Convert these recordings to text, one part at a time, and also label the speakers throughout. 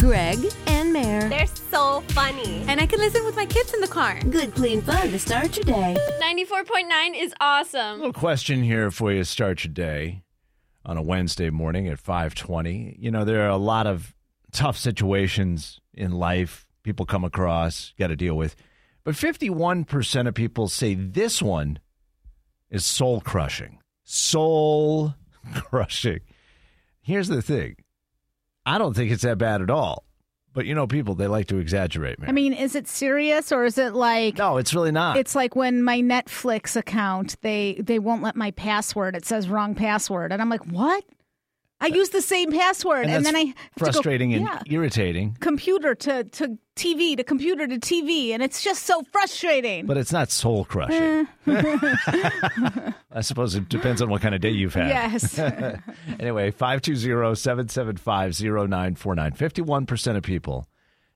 Speaker 1: Greg and Mare.
Speaker 2: They're so funny.
Speaker 3: And I can listen with my kids in the car.
Speaker 1: Good, clean fun to start your day.
Speaker 3: 94.9 is awesome.
Speaker 4: little question here for you to start your day on a Wednesday morning at 520. You know, there are a lot of tough situations in life people come across, got to deal with. But 51% of people say this one is soul crushing. Soul crushing. Here's the thing. I don't think it's that bad at all. But you know, people, they like to exaggerate, man.
Speaker 5: I mean, is it serious or is it like
Speaker 4: no, it's really not.
Speaker 5: it's like when my Netflix account they they won't let my password. It says wrong password, and I'm like, what? I use the same password,
Speaker 4: and,
Speaker 5: and, then I
Speaker 4: frustrating
Speaker 5: go,
Speaker 4: and
Speaker 5: yeah,
Speaker 4: irritating.
Speaker 5: computer to to TV to computer to TV, and it's just so frustrating.
Speaker 4: But it's not soul crushing. Eh. I suppose it depends on what kind of day you've had.
Speaker 5: yes,
Speaker 4: Anyway, 520-775-0949. 51% of people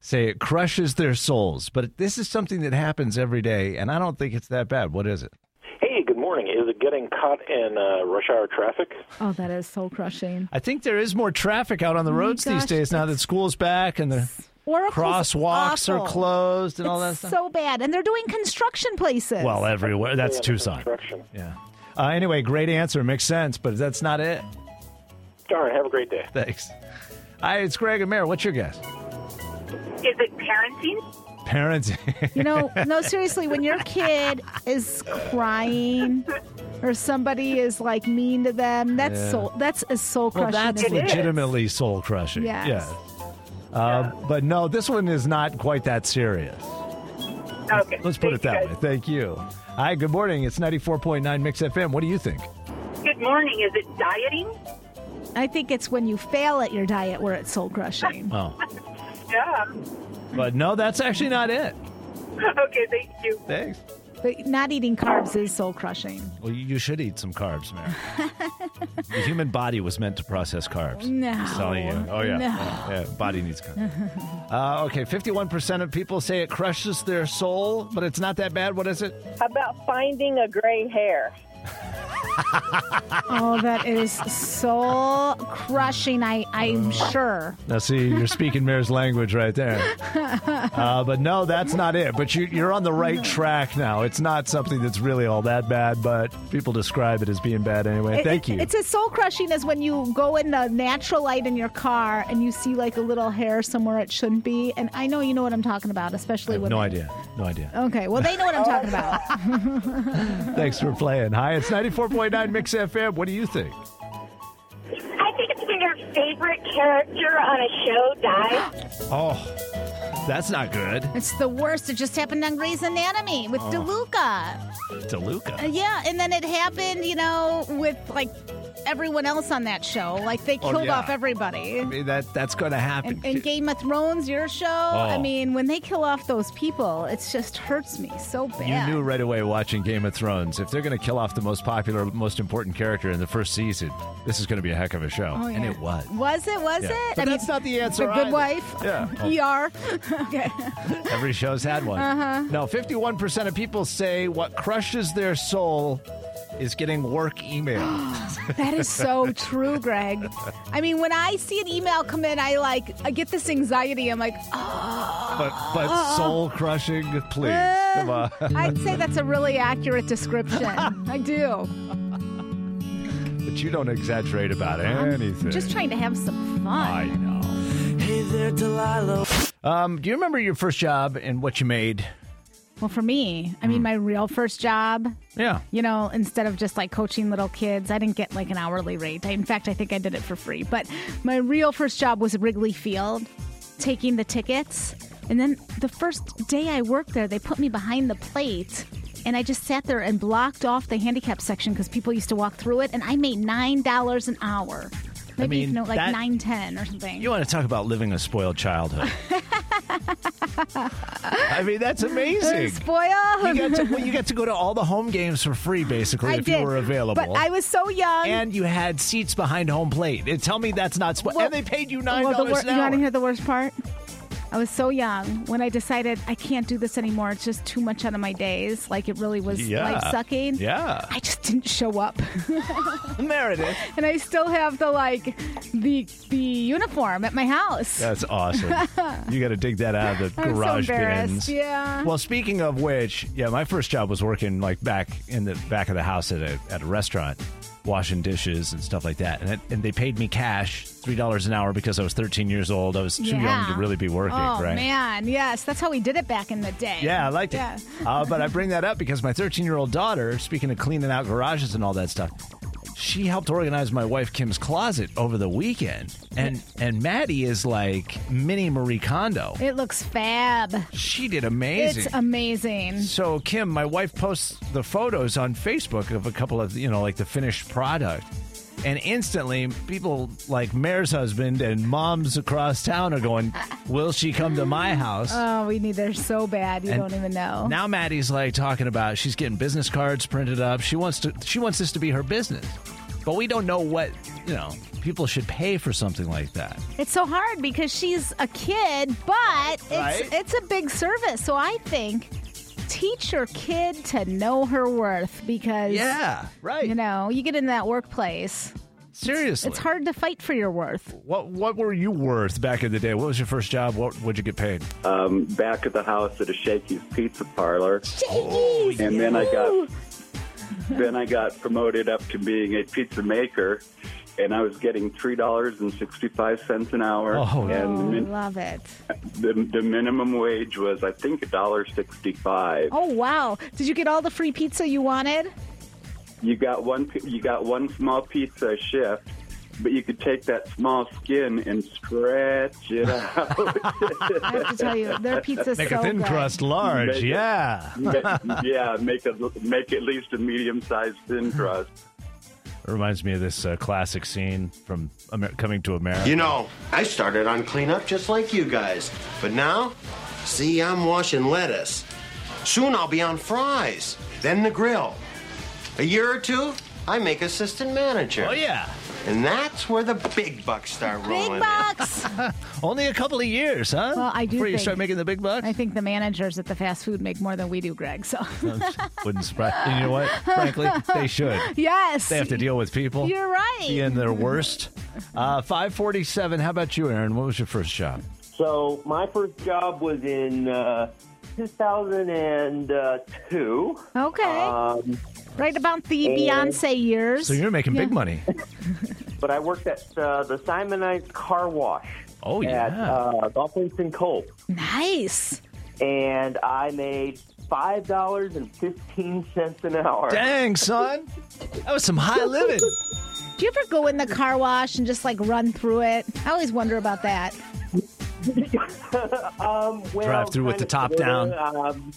Speaker 4: say it crushes their souls. But this is something that happens every day, and I don't think it's that bad. What is it?
Speaker 6: Hey, good morning. Is it getting caught in uh, rush hour traffic?
Speaker 5: oh, that is soul crushing.
Speaker 4: I think there is more traffic out on the roads these
Speaker 5: Oh
Speaker 4: days now that school's back and the
Speaker 5: Oracle's
Speaker 4: crosswalks are closed and all that stuff.
Speaker 5: so bad, and they're doing construction places.
Speaker 4: well, everywhere. That's
Speaker 6: Yeah,
Speaker 4: Tucson.
Speaker 6: Construction.
Speaker 4: Yeah. Uh, anyway, great answer. Makes sense, but that's not it.
Speaker 6: Darn, have a great day.
Speaker 4: Thanks. Hi, it's Greg and Mare. What's your guess?
Speaker 7: Is it parenting?
Speaker 4: Parents.
Speaker 5: You know, no, seriously, when your kid is crying or somebody is like mean to them, that's
Speaker 4: Yeah.
Speaker 5: soul that's as soul
Speaker 4: well,
Speaker 5: crushing.
Speaker 4: that's
Speaker 5: it is.
Speaker 4: legitimately soul crushing.
Speaker 5: Yes.
Speaker 4: Yeah. Uh, But no, this one is not quite that serious.
Speaker 7: Okay.
Speaker 4: Let's put
Speaker 7: Thank
Speaker 4: it that way. Thank you. Hi, good morning. It's 94.9 Mix FM. What do you think?
Speaker 7: Good morning. Is it dieting?
Speaker 5: I think it's when you fail at your diet where it's soul crushing.
Speaker 4: Oh.
Speaker 7: Yeah.
Speaker 4: But no, that's actually not it.
Speaker 7: Okay, thank you.
Speaker 4: Thanks.
Speaker 5: but not eating carbs is soul crushing.
Speaker 4: Well, you you should eat some carbs, Mary. the human body was meant to process carbs.
Speaker 5: No.
Speaker 4: Just telling you. Oh, yeah.
Speaker 5: No.
Speaker 4: Yeah, yeah, body needs carbs. uh, okay, 51% of people say it crushes their soul, but it's not that bad. What is it?
Speaker 8: How about finding a gray hair?
Speaker 5: Oh, that is soul crushing. I I'm sure.
Speaker 4: Now, see, you're speaking Mare's language right there. Uh, but no, that's not it. But you, you're on the right track now. It's not something that's really all that bad, but people describe it as being bad anyway.
Speaker 5: It-
Speaker 4: Thank
Speaker 5: it-
Speaker 4: you.
Speaker 5: It's as soul crushing as when you go in the natural light in your car and you see like a little hair somewhere it shouldn't be. And I know you know what I'm talking about,
Speaker 4: I
Speaker 5: especially
Speaker 4: have
Speaker 5: when
Speaker 4: no idea. No idea.
Speaker 5: Okay, well they know what I'm talking about.
Speaker 4: Thanks for playing. Hi, it's 94.9 Mix FM. What do you think?
Speaker 7: I think it's when your favorite character on a show dies.
Speaker 4: Oh, that's not good.
Speaker 5: It's the worst. It just happened on Grey's Anatomy with DeLuca.
Speaker 4: DeLuca.
Speaker 5: Uh, yeah, and then it happened, you know, with like everyone else on that show. Like they
Speaker 4: Oh,
Speaker 5: killed
Speaker 4: yeah.
Speaker 5: off everybody.
Speaker 4: I mean, that that's going to happen.
Speaker 5: And, and Game of Thrones, your show. I
Speaker 4: Oh.
Speaker 5: mean, when they kill off those people, it just hurts me so bad.
Speaker 4: you knew right away watching Game of Thrones if they're going to kill off the most popular, most important character in the first season, this is going to be a heck of a show,
Speaker 5: Oh,
Speaker 4: and it was.
Speaker 5: Was it? Was
Speaker 4: Yeah.
Speaker 5: it?
Speaker 4: But that's not the answer
Speaker 5: The Good
Speaker 4: either.
Speaker 5: Wife.
Speaker 4: Yeah.
Speaker 5: ER. okay.
Speaker 4: Every show's had one.
Speaker 5: Uh-huh.
Speaker 4: No, 51% of people say what crushes their soul is getting work email.
Speaker 5: That is so true, Greg. I mean, when I see an email come in, I like I get this anxiety. I'm like, oh.
Speaker 4: but but soul crushing, please.
Speaker 5: Uh,
Speaker 4: Come on.
Speaker 5: I'd say that's a really accurate description. I do.
Speaker 4: But you don't exaggerate about anything.
Speaker 5: Just trying to have some fun.
Speaker 4: I know.
Speaker 9: Hey there, Delilah.
Speaker 4: Um, do you remember your first job and what you made?
Speaker 5: Well, for me, I
Speaker 4: Hmm.
Speaker 5: mean, my real first job,
Speaker 4: Yeah.
Speaker 5: you know, instead of just like coaching little kids, I didn't get like an hourly rate. I, in fact, I think I did it for free. But my real first job was Wrigley Field, taking the tickets. And then the first day I worked there, they put me behind the plate. And I just sat there and blocked off the handicap section because people used to walk through it. And I made $9 an hour. Maybe,
Speaker 4: mean,
Speaker 5: you know, like
Speaker 4: that-
Speaker 5: nine ten or something.
Speaker 4: You want to talk about living a spoiled childhood? I mean, that's amazing.
Speaker 5: Spoil.
Speaker 4: You got to well, you got to go to all the home games for free, basically,
Speaker 5: I
Speaker 4: if
Speaker 5: did,
Speaker 4: you were available.
Speaker 5: But I was so young.
Speaker 4: and you had seats behind home plate. Tell me that's not spoiled.
Speaker 5: Well-
Speaker 4: and they paid you nine
Speaker 5: Well, the
Speaker 4: dollars
Speaker 5: wor-
Speaker 4: an
Speaker 5: you
Speaker 4: hour.
Speaker 5: want to hear the worst part? I was so young when I decided I can't do this anymore. It's just too much out of my days. Like it really was
Speaker 4: Yeah.
Speaker 5: life sucking.
Speaker 4: Yeah.
Speaker 5: I just didn't show up.
Speaker 4: Meredith.
Speaker 5: and I still have the like the the uniform at my house.
Speaker 4: That's awesome. you got to dig that out of the
Speaker 5: I'm
Speaker 4: garage
Speaker 5: embarrassed.
Speaker 4: bins.
Speaker 5: Yeah.
Speaker 4: Well, speaking of which, yeah, my first job was working like back in the back of the house at a at a restaurant, washing dishes and stuff like that. And it, and they paid me cash, three dollars an hour because I was 13 years old. I was too young to really be working.
Speaker 5: Oh
Speaker 4: right?
Speaker 5: man, yes, that's how we did it back in the day.
Speaker 4: Yeah, I liked
Speaker 5: Yeah.
Speaker 4: it. Uh, but I bring that up because my 13 year old daughter, speaking of cleaning out garages and all that stuff, she helped organize my wife Kim's closet over the weekend. And and Maddie is like mini Marie Kondo.
Speaker 5: It looks fab.
Speaker 4: She did amazing.
Speaker 5: It's amazing.
Speaker 4: so Kim, my wife posts the photos on Facebook of a couple of you know like the finished product. And instantly, people like Mare's husband and moms across town are going, Will she come to my house?
Speaker 5: Oh, we need her so bad. You
Speaker 4: And
Speaker 5: don't even know.
Speaker 4: Now Maddie's like talking about she's getting business cards printed up. She wants to she wants this to be her business. But we don't know what, you know, people should pay for something like that.
Speaker 5: It's so hard because she's a kid, but it's
Speaker 4: Right?
Speaker 5: it's a big service. So I think teach your kid to know her worth because yeah,
Speaker 4: right.
Speaker 5: you know, you get in that workplace.
Speaker 4: Seriously.
Speaker 5: It's hard to fight for your worth.
Speaker 4: What what were you worth back in the day? What was your first job? What would you get paid?
Speaker 2: um, back at the house at a Shakey's Pizza Parlor,
Speaker 5: Shakey's.
Speaker 2: and then I got then I got promoted up to being a pizza maker, and I was getting three dollars and sixty five cents an hour,
Speaker 4: Oh.
Speaker 2: and the,
Speaker 5: Oh,
Speaker 2: min-
Speaker 5: love it.
Speaker 2: the, the minimum wage was I think a dollar sixty five.
Speaker 5: Oh wow. Did you get all the free pizza you wanted?
Speaker 2: You got one you got one small pizza a shift. But you could take that small skin and stretch it out.
Speaker 5: I have to tell you, their pizza's
Speaker 4: Make
Speaker 5: so
Speaker 4: a thin
Speaker 5: good.
Speaker 4: crust large.
Speaker 2: Make it-
Speaker 4: yeah.
Speaker 2: Ma- yeah, make a make at least a medium sized thin crust.
Speaker 4: It reminds me of this uh, classic scene from Amer- Coming to America.
Speaker 9: You know, I started on cleanup just like you guys. But now, see, I'm washing lettuce. Soon I'll be on fries, then the grill. A year or two, I make assistant manager.
Speaker 4: Oh yeah.
Speaker 9: And that's where the big bucks start rolling.
Speaker 5: Big
Speaker 9: in.
Speaker 5: bucks.
Speaker 4: Only a couple of years, huh?
Speaker 5: Well, I do
Speaker 4: Before you
Speaker 5: think-
Speaker 4: start making the big bucks.
Speaker 5: I think the managers at the fast food make more than we do, Greg. So
Speaker 4: Wouldn't surprise. And you know what? Frankly, they should.
Speaker 5: yes,
Speaker 4: They have to deal with people.
Speaker 5: You're right.
Speaker 4: Be in their worst. Uh, Five forty-seven. How about you, Aaron? What was your first job?
Speaker 6: So my first job was in uh, 2002.
Speaker 5: Okay,
Speaker 6: Um,
Speaker 5: right about the
Speaker 6: and-
Speaker 5: Beyonce years.
Speaker 4: So you're making big money.
Speaker 6: But I worked at uh, the Simonites Car Wash
Speaker 4: Oh
Speaker 6: at
Speaker 4: yeah.
Speaker 6: uh, Golf Links and Kolb.
Speaker 5: Nice.
Speaker 6: and I made five dollars and fifteen cents an hour.
Speaker 4: Dang, son. That was some high living.
Speaker 5: Do you ever go in the car wash and just like run through it? I always wonder about that.
Speaker 6: um, well,
Speaker 4: Drive through with
Speaker 6: kind
Speaker 4: the
Speaker 6: of,
Speaker 4: top
Speaker 6: uh,
Speaker 4: down.
Speaker 6: Um,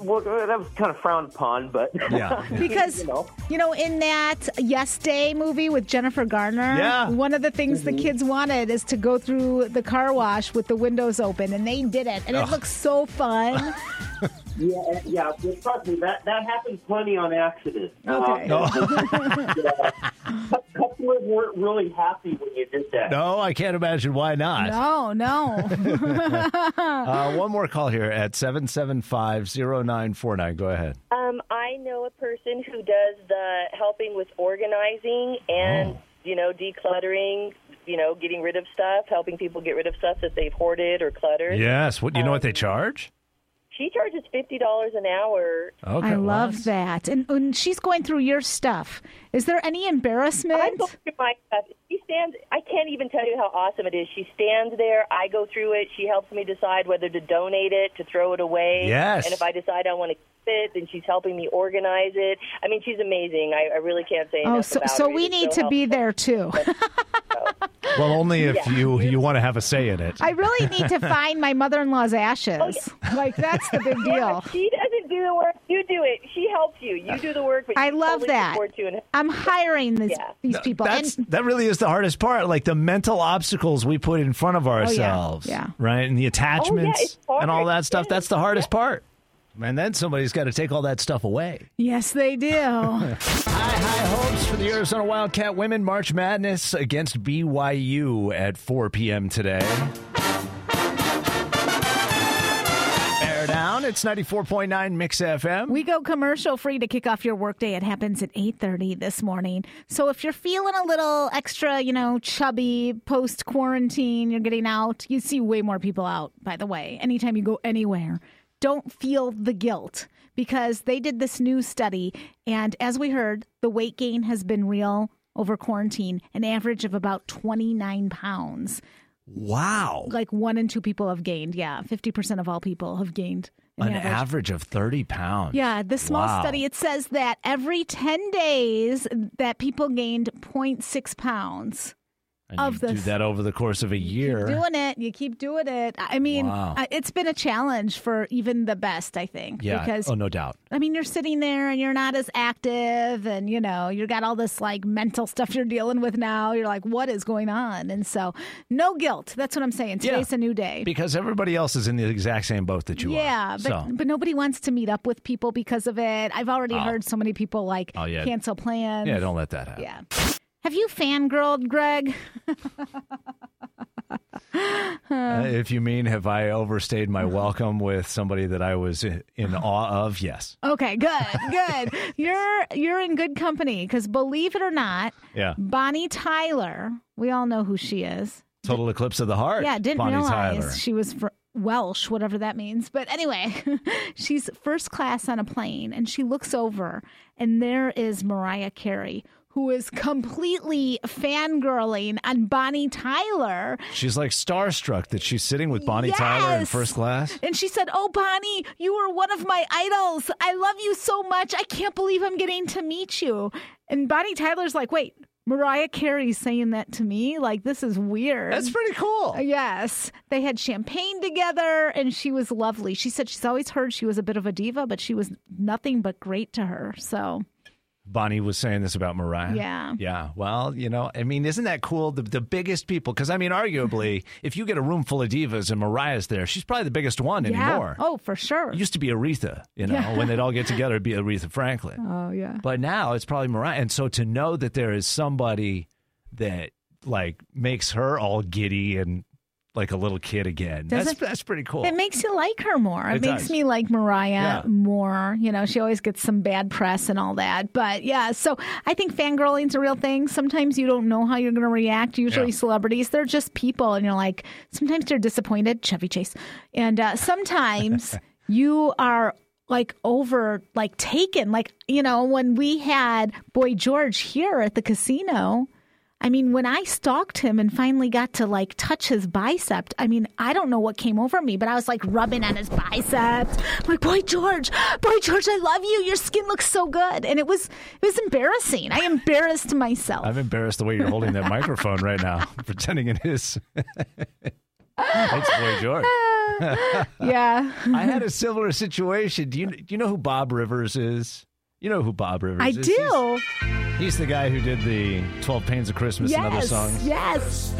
Speaker 6: well, that was kind of frowned upon, but
Speaker 4: Yeah.
Speaker 5: Because
Speaker 6: you know.
Speaker 5: you know, in that Yes Day movie with Jennifer Garner,
Speaker 4: Yeah.
Speaker 5: one of the things the mm-hmm. kids wanted is to go through the car wash with the windows open, and they did it, and it
Speaker 4: Ugh.
Speaker 5: looks so fun.
Speaker 6: Yeah, yeah. Well, trust me, that that happens plenty on accident.
Speaker 5: Okay.
Speaker 6: Um, yeah. Customers weren't really happy when you did that.
Speaker 4: No, I can't imagine why not.
Speaker 5: no, no.
Speaker 4: Uh, one more call here at 775-0949. Go ahead.
Speaker 8: Um, I know a person who does the helping with organizing and
Speaker 4: Oh.
Speaker 8: you know decluttering. You know, getting rid of stuff, helping people get rid of stuff that they've hoarded or cluttered.
Speaker 4: Yes. What do you know what they charge?
Speaker 8: She charges fifty dollars an hour.
Speaker 4: Okay.
Speaker 5: I love
Speaker 4: that's-
Speaker 5: that. And when she's going through your stuff, is there any embarrassment?
Speaker 8: I
Speaker 5: embarrassment?
Speaker 8: go through my stuff. She stands. I can't even tell you how awesome it is. She stands there. I go through it. She helps me decide whether to donate it, to throw it away.
Speaker 4: Yes.
Speaker 8: And if I decide I want to keep it, then she's helping me organize it. I mean, she's amazing. I, I really can't say
Speaker 5: Oh,
Speaker 8: enough
Speaker 5: so
Speaker 8: about
Speaker 5: so
Speaker 8: her.
Speaker 5: we
Speaker 8: It's
Speaker 5: need
Speaker 8: so
Speaker 5: to be there too.
Speaker 4: Well, only if
Speaker 8: Yeah.
Speaker 4: you you want to have a say in it.
Speaker 5: I really need to find my mother-in-law's ashes. Oh, like that's the big deal.
Speaker 8: but she doesn't do the work. You do it. She helps you. You do the work, but
Speaker 5: I love
Speaker 8: totally
Speaker 5: that.
Speaker 8: you and
Speaker 5: I'm hiring these
Speaker 8: Yeah.
Speaker 5: these people.
Speaker 4: That's
Speaker 5: and
Speaker 4: that really is the hardest part. Like the mental obstacles we put in front of oh, ourselves,
Speaker 5: Oh, yeah.
Speaker 4: right, and the oh, attachments
Speaker 8: it's hard.
Speaker 4: and all that stuff.
Speaker 8: Yeah.
Speaker 4: That's the hardest part. And then somebody's got to take all that stuff away.
Speaker 5: yes, they do.
Speaker 4: High, high hopes for the Arizona Wildcat women March Madness against BYU at 4 p.m. today. Bear down. It's 94.9 Mix FM.
Speaker 5: We go commercial free to kick off your workday. It happens at 8:30 this morning. So if you're feeling a little extra, you know, chubby post quarantine, you're getting out. You see way more people out, by the way. Anytime you go anywhere, don't feel the guilt because they did this new study and as we heard, the weight gain has been real over quarantine, an average of about 29 pounds.
Speaker 4: wow.
Speaker 5: Like one in two people have gained. Yeah, 50% of all people have gained
Speaker 4: An average of 30 pounds.
Speaker 5: Yeah, this small
Speaker 4: Wow.
Speaker 5: study it says that every 10 days that people gained 0.6 pounds.
Speaker 4: And
Speaker 5: of
Speaker 4: you
Speaker 5: the-
Speaker 4: do that over the course of a year.
Speaker 5: Doing it, you keep doing it. I mean,
Speaker 4: Wow.
Speaker 5: It's been a challenge for even the best, I think.
Speaker 4: yeah.
Speaker 5: Because
Speaker 4: oh, no doubt.
Speaker 5: I mean, you're sitting there and you're not as active, and you know, you've got all this like mental stuff you're dealing with now. You're like, what is going on? And so, no guilt. That's what I'm saying.
Speaker 4: Yeah.
Speaker 5: Today's a new day.
Speaker 4: Because everybody else is in the exact same boat that you
Speaker 5: yeah,
Speaker 4: are.
Speaker 5: but
Speaker 4: so,
Speaker 5: but nobody wants to meet up with people because of it. I've already
Speaker 4: Oh.
Speaker 5: heard so many people like
Speaker 4: Oh, yeah.
Speaker 5: cancel plans.
Speaker 4: yeah, don't let that happen.
Speaker 5: Yeah. Have you fangirled, Greg?
Speaker 4: Uh, if you mean, have I overstayed my welcome with somebody that I was in awe of? Yes.
Speaker 5: Okay, good, good. You're you're in good company because believe it or not,
Speaker 4: Yeah.
Speaker 5: Bonnie Tyler. We all know who she is.
Speaker 4: Total eclipse of the heart.
Speaker 5: Yeah, didn't
Speaker 4: Bonnie
Speaker 5: realize
Speaker 4: Tyler.
Speaker 5: she was fr- Welsh, whatever that means. But anyway, she's first class on a plane, and she looks over, and there is Mariah Carey, who is completely fangirling on Bonnie Tyler.
Speaker 4: She's like starstruck that she's sitting with Bonnie Tyler in first class.
Speaker 5: And she said, Oh, Bonnie, you were one of my idols. I love you so much. I can't believe I'm getting to meet you. And Bonnie Tyler's like, Wait, Mariah Carey saying that to me? Like, this is weird.
Speaker 4: That's pretty cool.
Speaker 5: Uh, yes. They had champagne together and she was lovely. She said she's always heard she was a bit of a diva, but she was nothing but great to her. So,
Speaker 4: Bonnie was saying this about Mariah.
Speaker 5: Yeah.
Speaker 4: Yeah. Well, you know, I mean, isn't that cool? The, the biggest people, because I mean, arguably, if you get a room full of divas and Mariah's there, she's probably the biggest one
Speaker 5: yeah.
Speaker 4: anymore.
Speaker 5: Oh, for sure.
Speaker 4: It used to be Aretha, you know,
Speaker 5: Yeah.
Speaker 4: when they'd all get together, it'd be Aretha Franklin.
Speaker 5: Oh, yeah.
Speaker 4: But now it's probably Mariah. And so to know that there is somebody that like makes her all giddy and like a little kid again,
Speaker 5: Does
Speaker 4: that's,
Speaker 5: it-
Speaker 4: that's pretty cool.
Speaker 5: It makes you like her more. It,
Speaker 4: It
Speaker 5: makes
Speaker 4: does.
Speaker 5: me like Mariah
Speaker 4: Yeah.
Speaker 5: more. You know, she always gets some bad press and all that. But yeah, so I think fangirling's a real thing. Sometimes you don't know how you're going to react. Usually,
Speaker 4: Yeah.
Speaker 5: celebrities, they're just people, and you're like, sometimes they're disappointed. Chevy Chase. And uh, sometimes you are like over like taken like you know when we had boy george here at the casino I mean, when I stalked him and finally got to like touch his bicep, I mean, I don't know what came over me, but I was like rubbing on his biceps. I'm like, boy, George, boy, George, I love you. Your skin looks so good. And it was, it was embarrassing. I embarrassed myself.
Speaker 4: I'm embarrassed the way you're holding that microphone right now, pretending it is. it's Boy George.
Speaker 5: yeah.
Speaker 4: I had a similar situation. Do you do you know who Bob Rivers is? You know who Bob Rivers
Speaker 5: I
Speaker 4: is?
Speaker 5: I do.
Speaker 4: He's, he's the guy who did the 12 Pains of Christmas and other songs.
Speaker 5: Yes.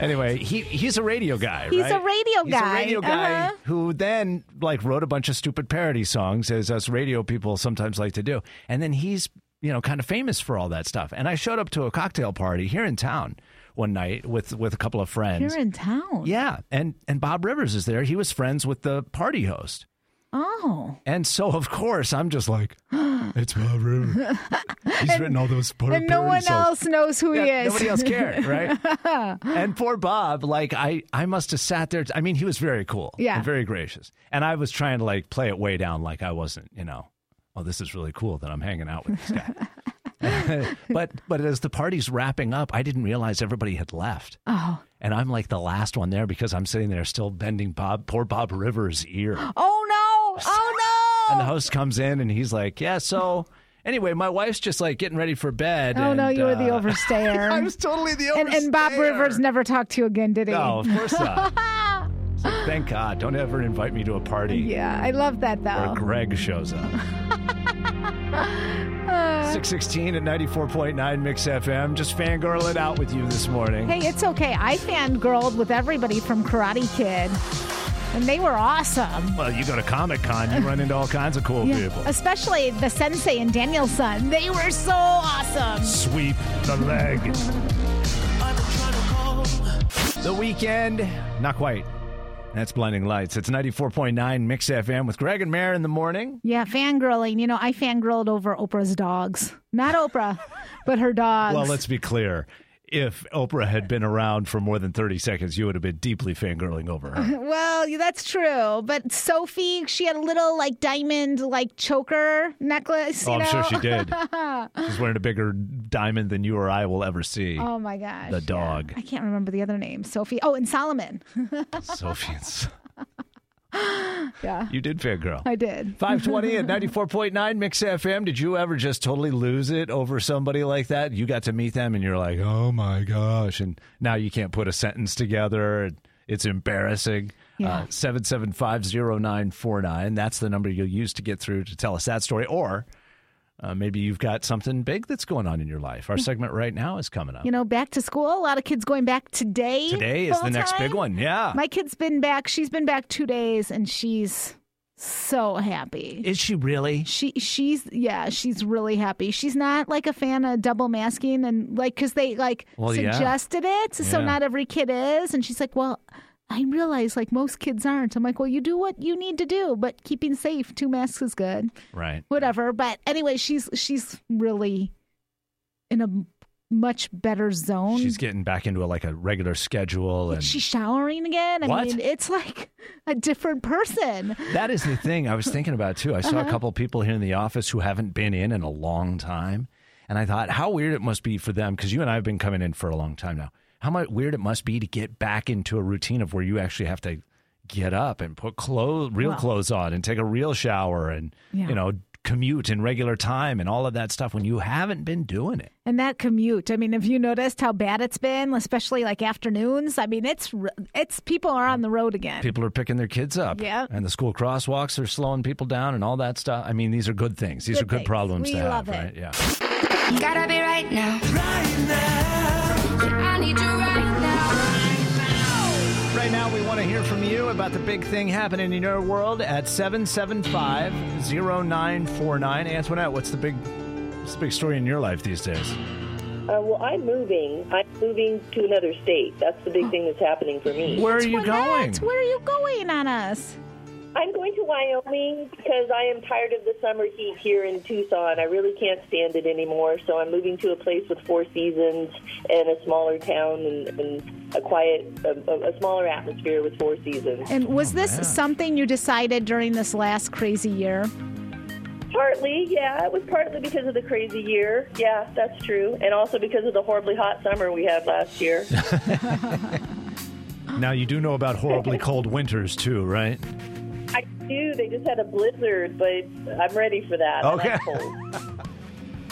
Speaker 4: Anyway, he he's a radio guy,
Speaker 5: He's
Speaker 4: right?
Speaker 5: a radio
Speaker 4: He's
Speaker 5: guy.
Speaker 4: He's a radio guy
Speaker 5: Uh-huh.
Speaker 4: who then like wrote a bunch of stupid parody songs, as us radio people sometimes like to do. And then he's you know kind of famous for all that stuff. And I showed up to a cocktail party here in town one night with with a couple of friends.
Speaker 5: You're in town.
Speaker 4: yeah, and and Bob Rivers is there. He was friends with the party host.
Speaker 5: Oh.
Speaker 4: And so, of course, I'm just like, it's Bob Rivers. He's written all those par-
Speaker 5: And no one
Speaker 4: songs.
Speaker 5: else knows who he is.
Speaker 4: Nobody else cared, right? and poor Bob, like I, I must have sat there. I mean, he was very cool,
Speaker 5: Yeah.
Speaker 4: and very gracious. And I was trying to like play it way down, like I wasn't, you know. Oh, this is really cool that I'm hanging out with this guy. but but as the party's wrapping up, I didn't realize everybody had left.
Speaker 5: Oh.
Speaker 4: And I'm like the last one there because I'm sitting there still bending Bob, poor Bob Rivers' ear.
Speaker 5: Oh no. Oh no!
Speaker 4: And the host comes in and he's like, "Yeah, so anyway, my wife's just like getting ready for bed."
Speaker 5: Oh no,
Speaker 4: and,
Speaker 5: you were the
Speaker 4: uh,
Speaker 5: overstayer.
Speaker 4: I was totally the
Speaker 5: and,
Speaker 4: overstayer.
Speaker 5: and Bob Rivers never talked to you again, did he?
Speaker 4: No, of course not. So thank God. Don't ever invite me to a party
Speaker 5: Yeah, I love that
Speaker 4: where
Speaker 5: though.
Speaker 4: Greg shows up. 616 at 94.9 Mix FM. Just fangirl it out with you this morning.
Speaker 5: Hey, it's okay. I fangirled with everybody from Karate Kid, and they were awesome.
Speaker 4: Well, you go to Comic Con, you run into all kinds of cool
Speaker 5: Yeah,
Speaker 4: people.
Speaker 5: Especially the sensei and Daniel-san. They were so awesome.
Speaker 4: Sweep the leg. The Weeknd, not quite. That's Blinding Lights. It's 94.9 Mix FM with Greg and Mare in the morning.
Speaker 5: Yeah, fangirling. You know, I fangirled over Oprah's dogs. Not Oprah, but her dogs.
Speaker 4: Well, let's be clear. If Oprah had been around for more than 30 seconds, you would have been deeply fangirling over her.
Speaker 5: Well, that's true. But Sophie, she had a little like diamond like choker necklace.
Speaker 4: Oh,
Speaker 5: you
Speaker 4: I'm sure
Speaker 5: know?
Speaker 4: she did. She's wearing a bigger diamond than you or I will ever see.
Speaker 5: oh my gosh.
Speaker 4: The
Speaker 5: yeah.
Speaker 4: dog.
Speaker 5: I can't remember the other name. Sophie. Oh, and Solomon.
Speaker 4: Sophie's.
Speaker 5: yeah,
Speaker 4: You did fair girl.
Speaker 5: I did.
Speaker 4: 520 at 94.9 Mix FM. Did you ever just totally lose it over somebody like that? You got to meet them and you're like, oh my gosh. And now you can't put a sentence together. and It's embarrassing. Uh, 7750949. That's the number you'll use to get through to tell us that story. Or uh, maybe you've got something big that's going on in your life. Our segment right now is coming up.
Speaker 5: You know, back to school. A lot of kids going back today.
Speaker 4: Today is the next
Speaker 5: full-time.
Speaker 4: big one. Yeah.
Speaker 5: My kid's been back. She's been back two days, and she's so happy.
Speaker 4: is she really?
Speaker 5: She she's yeah she's really happy. She's not like a fan of double masking and like because they like
Speaker 4: Well, yeah.
Speaker 5: suggested it, so
Speaker 4: Yeah.
Speaker 5: not every kid is. And she's like, well, I realize like most kids aren't. I'm like, well, you do what you need to do, but keeping safe, two masks is good.
Speaker 4: Right.
Speaker 5: Whatever. But anyway, she's she's really in a much better zone.
Speaker 4: She's getting back into a, like a regular schedule. and
Speaker 5: She's showering again. I
Speaker 4: What?
Speaker 5: mean, it's like a different person.
Speaker 4: That is the thing I was thinking about too. I saw
Speaker 5: Uh-huh.
Speaker 4: a couple of people here in the office who haven't been in in a long time, and I thought how weird it must be for them because you and I have been coming in for a long time now. How much weird it must be to get back into a routine of where you actually have to get up and put clothes, real
Speaker 5: Well-
Speaker 4: clothes on, and take a real shower, and
Speaker 5: Yeah.
Speaker 4: you know commute in regular time and all of that stuff when you haven't been doing it.
Speaker 5: And that commute, I mean, have you noticed how bad it's been, especially like afternoons? I mean, it's it's people are on the road again.
Speaker 4: People are picking their kids up,
Speaker 5: Yeah.
Speaker 4: and the school crosswalks are slowing people down, and all that stuff. I mean, these are good things. These
Speaker 5: Good
Speaker 4: are good
Speaker 5: things.
Speaker 4: problems
Speaker 5: We
Speaker 4: to have,
Speaker 5: love it.
Speaker 4: right? Yeah.
Speaker 10: Gotta be right now. Right now. I need you right now.
Speaker 4: Right now, we want to hear from you about the big thing happening in your world at 775 0949. Antoinette, what's the big what's the big story in your life these days?
Speaker 8: Uh, well, I'm moving. I'm moving to another state. That's the big thing that's happening for me.
Speaker 4: Where are you going?
Speaker 5: Where are you going on us?
Speaker 8: I'm going to Wyoming because I am tired of the summer heat here in Tucson. I really can't stand it anymore. So I'm moving to a place with four seasons and a smaller town and, and a quiet, a, a smaller atmosphere with four seasons.
Speaker 5: And was this oh,
Speaker 4: man.
Speaker 5: something you decided during this last crazy year?
Speaker 8: Partly, yeah, it was partly because of the crazy year. Yeah, that's true, and also because of the horribly hot summer we had last year.
Speaker 4: Now, you do know about horribly cold winters, too, right?
Speaker 8: I do. They just had a blizzard, but I'm ready for that.
Speaker 4: Okay.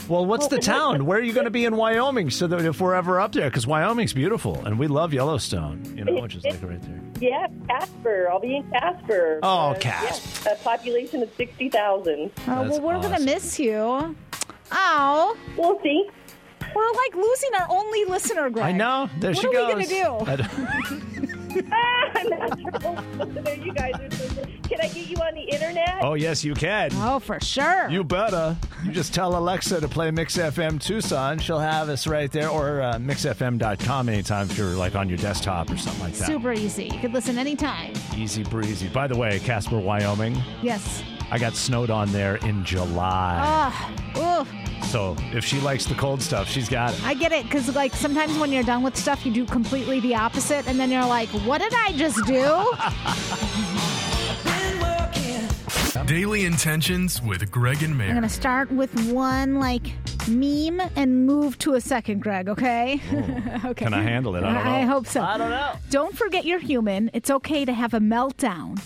Speaker 4: Well, what's the town? Where are you going to be in Wyoming so that if we're ever up there? Because Wyoming's beautiful and we love Yellowstone, you know, which is like right there.
Speaker 8: Yeah, Casper. I'll be in Casper.
Speaker 4: Oh,
Speaker 8: Uh,
Speaker 4: Casper.
Speaker 8: yeah, a population of 60,000.
Speaker 5: Oh, well, we're gonna miss you. Oh,
Speaker 8: We'll see.
Speaker 5: we're like losing our only listener, Greg.
Speaker 4: I know. There
Speaker 5: what
Speaker 4: she
Speaker 5: are
Speaker 4: goes.
Speaker 5: we gonna do?
Speaker 4: I don't-
Speaker 8: Ah, natural listener. You guys are so good. Can I get you on the internet?
Speaker 4: oh, yes, you can.
Speaker 5: Oh, for sure.
Speaker 4: You better. You just tell Alexa to play Mix FM Tucson. She'll have us right there, or uh, mixfm.com anytime if you're like on your desktop or something like that.
Speaker 5: Super easy. You could listen anytime.
Speaker 4: Easy breezy. By the way, Casper, Wyoming,
Speaker 5: Yes.
Speaker 4: I got snowed on there in July.
Speaker 5: Ah, ooh.
Speaker 4: So if she likes the cold stuff, she's got it.
Speaker 5: I get it because, like, sometimes when you're done with stuff, you do completely the opposite, and then you're like, "What did I just do?"
Speaker 11: Daily Intentions with Greg and Mary.
Speaker 5: I'm
Speaker 11: Mary.
Speaker 5: gonna start with one like meme and move to a second, Greg. Okay? Oh. okay.
Speaker 4: Can I handle it? I don't know.
Speaker 5: I hope so.
Speaker 4: I don't know.
Speaker 5: Don't forget you're human. It's okay to have a meltdown.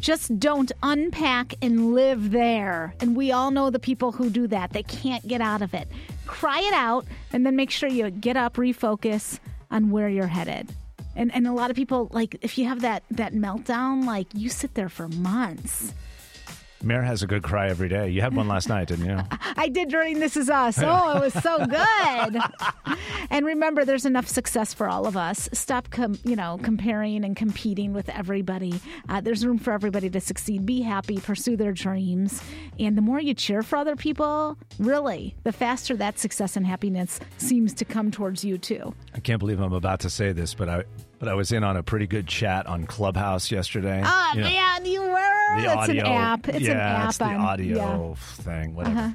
Speaker 5: Just don't unpack and live there. And we all know the people who do that. They can't get out of it. Cry it out and then make sure you get up, refocus on where you're headed. And and a lot of people like if you have that that meltdown, like you sit there for months.
Speaker 4: Mare has a good cry every day. You had one last night, didn't you?
Speaker 5: I did during This Is Us. Oh, it was so good. and remember, there's enough success for all of us. Stop, com- you know, comparing and competing with everybody. Uh, there's room for everybody to succeed. Be happy, pursue their dreams, and the more you cheer for other people, really, the faster that success and happiness seems to come towards you too.
Speaker 4: I can't believe I'm about to say this, but I but I was in on a pretty good chat on Clubhouse yesterday.
Speaker 5: Oh
Speaker 4: You know,
Speaker 5: man, you were.
Speaker 4: the
Speaker 5: That's
Speaker 4: audio,
Speaker 5: an app. It's
Speaker 4: yeah,
Speaker 5: an app.
Speaker 4: it's the
Speaker 5: on,
Speaker 4: audio
Speaker 5: yeah.
Speaker 4: thing, whatever.
Speaker 5: Uh-huh.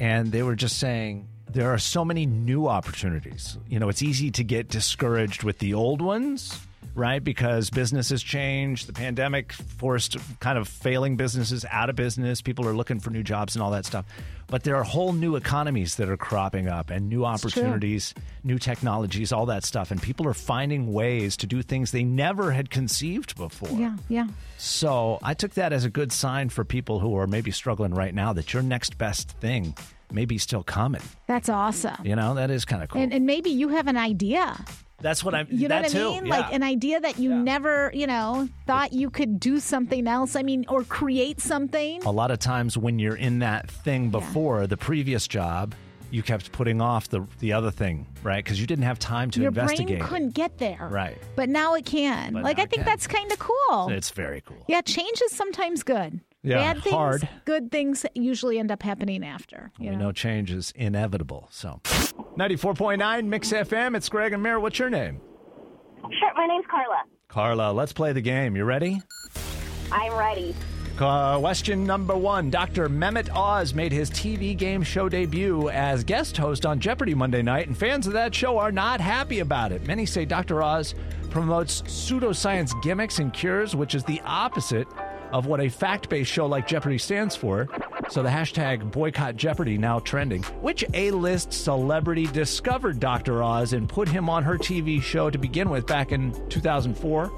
Speaker 4: And they were just saying there are so many new opportunities. You know, it's easy to get discouraged with the old ones, right? Because business has changed. The pandemic forced kind of failing businesses out of business. People are looking for new jobs and all that stuff. But there are whole new economies that are cropping up and new opportunities, new technologies, all that stuff. And people are finding ways to do things they never had conceived before.
Speaker 5: Yeah, yeah.
Speaker 4: So I took that as a good sign for people who are maybe struggling right now that your next best thing may be still coming.
Speaker 5: That's awesome.
Speaker 4: You know, that is kind of cool.
Speaker 5: And, and maybe you have an idea.
Speaker 4: That's what I'm.
Speaker 5: You know
Speaker 4: that
Speaker 5: what
Speaker 4: too.
Speaker 5: I mean?
Speaker 4: yeah.
Speaker 5: Like an idea that you never, you know, thought you could do something else. I mean, or create something.
Speaker 4: a lot of times when you're in that thing before the previous job, you kept putting off the the other thing, right? Because you didn't have time to
Speaker 5: Your
Speaker 4: investigate.
Speaker 5: brain couldn't get there.
Speaker 4: Right.
Speaker 5: But now it can.
Speaker 4: But
Speaker 5: like I think
Speaker 4: can.
Speaker 5: that's kind of cool.
Speaker 4: It's very cool.
Speaker 5: yeah, change is sometimes good.
Speaker 4: Yeah,
Speaker 5: Bad things,
Speaker 4: hard.
Speaker 5: good things usually end up happening after. You
Speaker 4: We
Speaker 5: know?
Speaker 4: know change is inevitable. So, ninety four point nine Mix FM. It's Greg and Mare. What's your name?
Speaker 7: Sure, my name's Carla.
Speaker 4: Carla. Let's play the game. You ready?
Speaker 7: I'm ready.
Speaker 4: Question number one. Dr. Mehmet Oz made his TV game show debut as guest host on Jeopardy Monday night, and fans of that show are not happy about it. Many say Dr. Oz promotes pseudoscience gimmicks and cures, which is the opposite of what a fact based show like Jeopardy stands for. So the hashtag boycott Jeopardy now trending. Which A list celebrity discovered Dr. Oz and put him on her TV show to begin with back in 2004?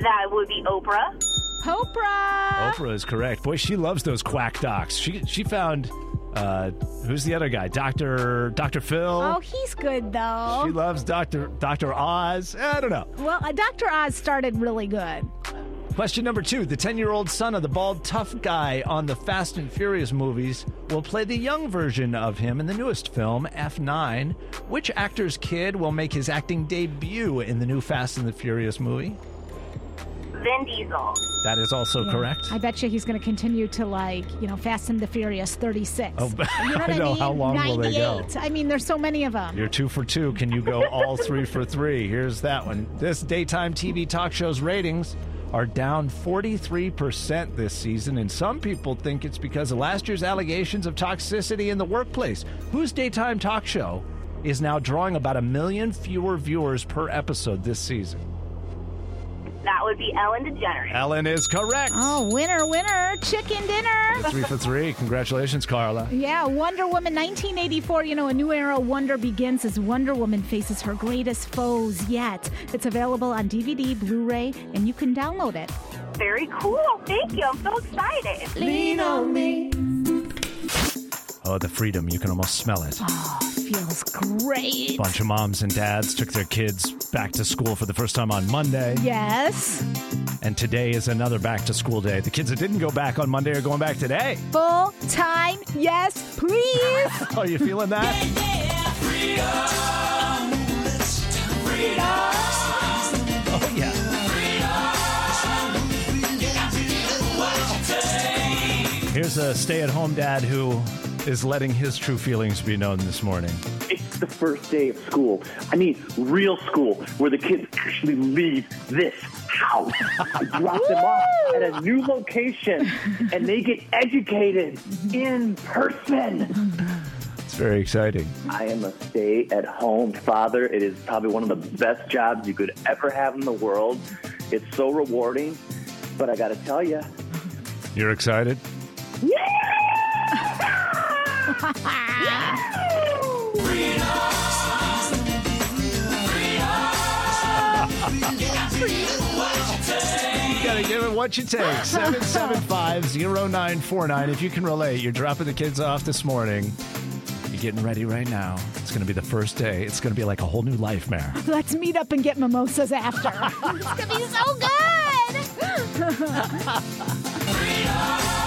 Speaker 7: That would be Oprah.
Speaker 5: Oprah.
Speaker 4: Oprah is correct. Boy, she loves those quack docs. She she found uh, who's the other guy? Doctor Doctor Phil.
Speaker 5: Oh, he's good though.
Speaker 4: She loves Doctor Doctor Oz. I don't know.
Speaker 5: well, uh, Dr. Oz started really good.
Speaker 4: Question number two: The ten-year-old son of the bald tough guy on the Fast and Furious movies will play the young version of him in the newest film F9. Which actor's kid will make his acting debut in the new Fast and the Furious movie?
Speaker 7: Vin Diesel.
Speaker 4: That is also
Speaker 5: Yeah.
Speaker 4: correct.
Speaker 5: I bet you he's going to continue to like, you know, Fast and the Furious 36.
Speaker 4: Oh,
Speaker 5: you know what
Speaker 4: I
Speaker 5: I,
Speaker 4: know.
Speaker 5: mean?
Speaker 4: How long will they go?
Speaker 5: 98. I mean, there's so many of them.
Speaker 4: You're two for two. Can you go all three for three? Here's that one. This daytime TV talk show's ratings are down 43% this season, and some people think it's because of last year's allegations of toxicity in the workplace. Whose daytime talk show is now drawing about a million fewer viewers per episode this season?
Speaker 7: That would be Ellen DeGeneres.
Speaker 4: Ellen is correct.
Speaker 5: Oh, winner, winner, chicken dinner.
Speaker 4: Three for three. Congratulations, Carla.
Speaker 5: Yeah, Wonder Woman 1984. You know, a new era of wonder begins as Wonder Woman faces her greatest foes yet. It's available on DVD, Blu ray, and you can download it.
Speaker 7: Very cool. Thank you. I'm so excited.
Speaker 5: Lean on me.
Speaker 4: Oh, the freedom. You can almost smell it.
Speaker 5: Oh, feels great.
Speaker 4: bunch of moms and dads took their kids back to school for the first time on Monday.
Speaker 5: Yes.
Speaker 4: And today is another back to school day. The kids that didn't go back on Monday are going back today.
Speaker 5: Full time, yes, please.
Speaker 4: Are you feeling that? Oh, yeah. Here's a stay at home dad who is letting his true feelings be known this morning.
Speaker 12: It's the first day of school. I mean, real school, where the kids actually leave this house. I drop them off at a new location, and they get educated in person.
Speaker 4: It's very exciting.
Speaker 12: I am a stay-at-home father. It is probably one of the best jobs you could ever have in the world. It's so rewarding, but I got to tell you,
Speaker 4: You're excited? You gotta give it what you take. 775-0949. If you can relate, you're dropping the kids off this morning. You're getting ready right now. It's gonna be the first day. It's gonna be like a whole new life, Mare.
Speaker 5: Let's meet up and get mimosas after. it's going to be so good.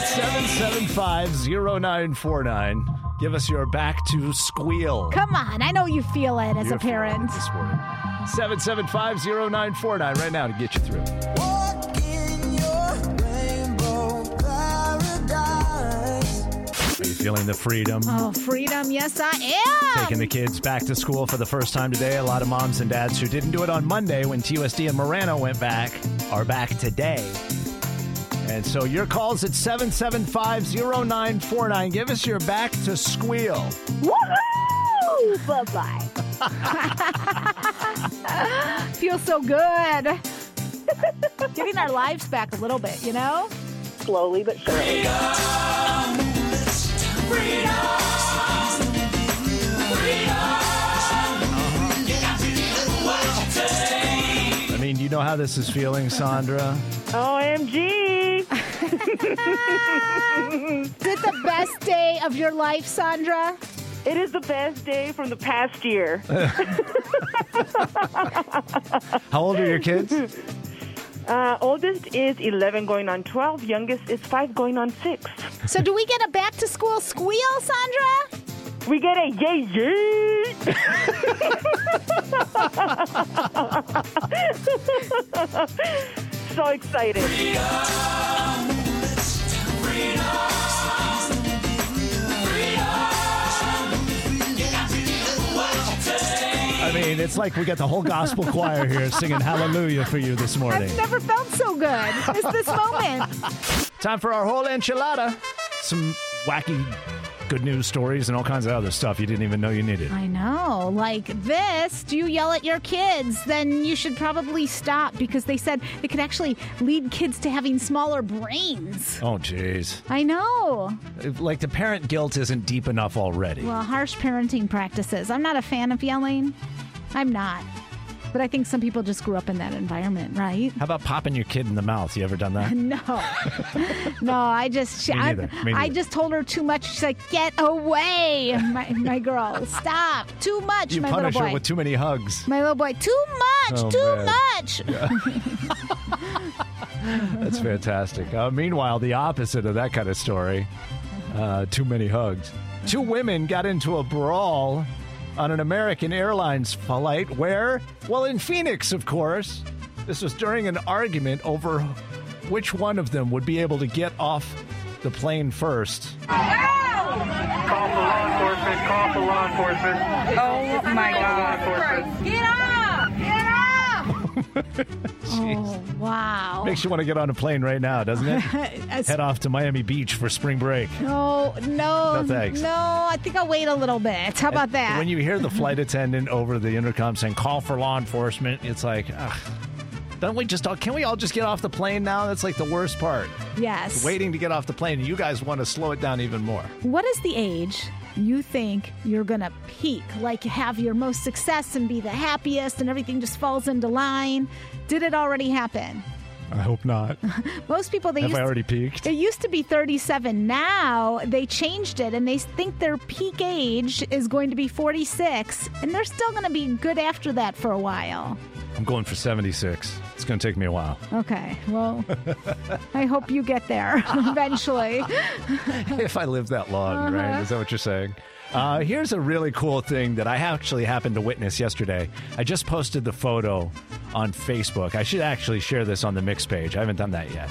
Speaker 4: 775-0949. Give us your back to squeal.
Speaker 5: Come on, I know you feel it as a parent.
Speaker 4: This morning. 775-0949 right now to get you through. Are you feeling the freedom?
Speaker 5: Oh, freedom, yes, I am.
Speaker 4: Taking the kids back to school for the first time today. A lot of moms and dads who didn't do it on Monday when TUSD and Marana went back are back today. And so your calls at 775-0949. Give us your back to squeal.
Speaker 5: Woohoo! Bye bye. Feels so good. Getting our lives back a little bit, you know?
Speaker 8: Slowly but surely.
Speaker 4: I mean, you know how this is feeling, Sandra?
Speaker 8: OMG!
Speaker 5: Is it the best day of your life, Sandra?
Speaker 8: It is the best day from the past year.
Speaker 4: How old are your kids?
Speaker 8: Uh, oldest is 11 going on 12. Youngest is 5 going on 6.
Speaker 5: So, do we get a back to school squeal, Sandra?
Speaker 8: We get a yay yay! so excited.
Speaker 4: I mean, it's like we got the whole gospel choir here singing hallelujah for you this morning.
Speaker 5: I've never felt so good It's this moment.
Speaker 4: Time for our whole enchilada. Some wacky good news stories and all kinds of other stuff you didn't even know you needed.
Speaker 5: I know. Like this, do you yell at your kids? Then you should probably stop because they said it could actually lead kids to having smaller brains.
Speaker 4: Oh, jeez.
Speaker 5: I know.
Speaker 4: Like the parent guilt isn't deep enough already.
Speaker 5: Well, harsh parenting practices. I'm not a fan of yelling. I'm not. But I think some people just grew up in that environment, right?
Speaker 4: How about popping your kid in the mouth? You ever done that?
Speaker 5: No, no. I just, she, I, I just told her too much. She's like, "Get away, my, my girl! Stop! Too much,
Speaker 4: You
Speaker 5: my
Speaker 4: punish
Speaker 5: little boy.
Speaker 4: her with too many hugs.
Speaker 5: my little boy, too much,
Speaker 4: Oh,
Speaker 5: too
Speaker 4: man.
Speaker 5: much."
Speaker 4: That's fantastic. Uh, meanwhile, the opposite of that kind of story uh, too many hugs. Two women got into a brawl on an American Airlines flight where, well, in Phoenix, of course. This was during an argument over which one of them would be able to get off the plane first.
Speaker 13: Call for law enforcement. Call for law enforcement.
Speaker 14: Oh my God.
Speaker 13: for law enforcement.
Speaker 14: Get up!
Speaker 5: Oh wow!
Speaker 4: Makes you want to get on a plane right now, doesn't it? Head off to Miami Beach for spring break.
Speaker 5: No, no,
Speaker 4: No, thanks.
Speaker 5: No, I think I'll wait a little bit. How about that?
Speaker 4: When you hear the flight attendant over the intercom saying "call for law enforcement," it's like, ugh, don't we just all? Can we all just get off the plane now? That's like the worst part.
Speaker 5: yes.
Speaker 4: Waiting to get off the plane. You guys want to slow it down even more.
Speaker 5: What is the age you think you're gonna peak? Like have your most success and be the happiest, and everything just falls into line. Did it already happen?
Speaker 4: I hope not.
Speaker 5: Most people they
Speaker 4: Have
Speaker 5: used
Speaker 4: I already peaked?
Speaker 5: It used to be 37. Now they changed it and they think their peak age is going to be 46, and they're still going to be good after that for a while.
Speaker 4: I'm going for 76. It's going to take me a while.
Speaker 5: Okay, well, I hope you get there eventually.
Speaker 4: if I live that long, right?
Speaker 5: Uh-huh.
Speaker 4: Is that what you're saying? Uh, here's a really cool thing that I actually happened to witness yesterday. I just posted the photo on Facebook. I should actually share this on the mix page. I haven't done that yet.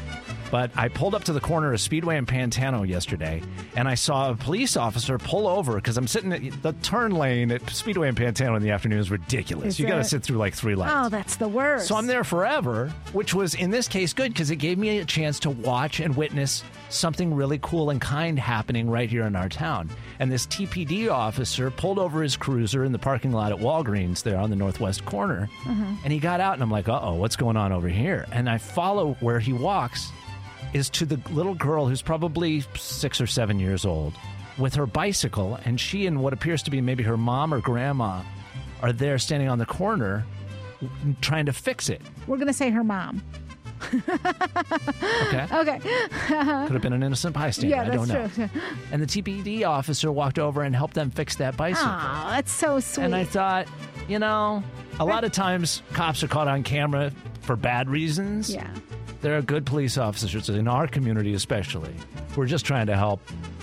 Speaker 4: But I pulled up to the corner of Speedway and Pantano yesterday, and I saw a police officer pull over because I'm sitting at the turn lane at Speedway and Pantano in the afternoon is ridiculous.
Speaker 5: Is
Speaker 4: you got to sit through like three lanes.
Speaker 5: Oh, that's the worst.
Speaker 4: So I'm there forever, which was in this case good because it gave me a chance to watch and witness something really cool and kind happening right here in our town. And this TPD officer pulled over his cruiser in the parking lot at Walgreens there on the northwest corner.
Speaker 5: Mhm.
Speaker 4: And he got out, and I'm like, uh oh, what's going on over here? And I follow where he walks is to the little girl who's probably six or seven years old with her bicycle, and she and what appears to be maybe her mom or grandma are there standing on the corner trying to fix it.
Speaker 5: We're going to say her mom.
Speaker 4: Okay.
Speaker 5: Okay.
Speaker 4: Could have been an innocent bystander.
Speaker 5: Yeah,
Speaker 4: I don't know.
Speaker 5: true.
Speaker 4: And the TPD officer walked over and helped them fix that bicycle.
Speaker 5: Oh, that's so sweet.
Speaker 4: And I thought, you know, a lot of times cops are caught on camera for bad reasons.
Speaker 5: Yeah.
Speaker 4: There are good police officers in our community, especially. We're just trying to help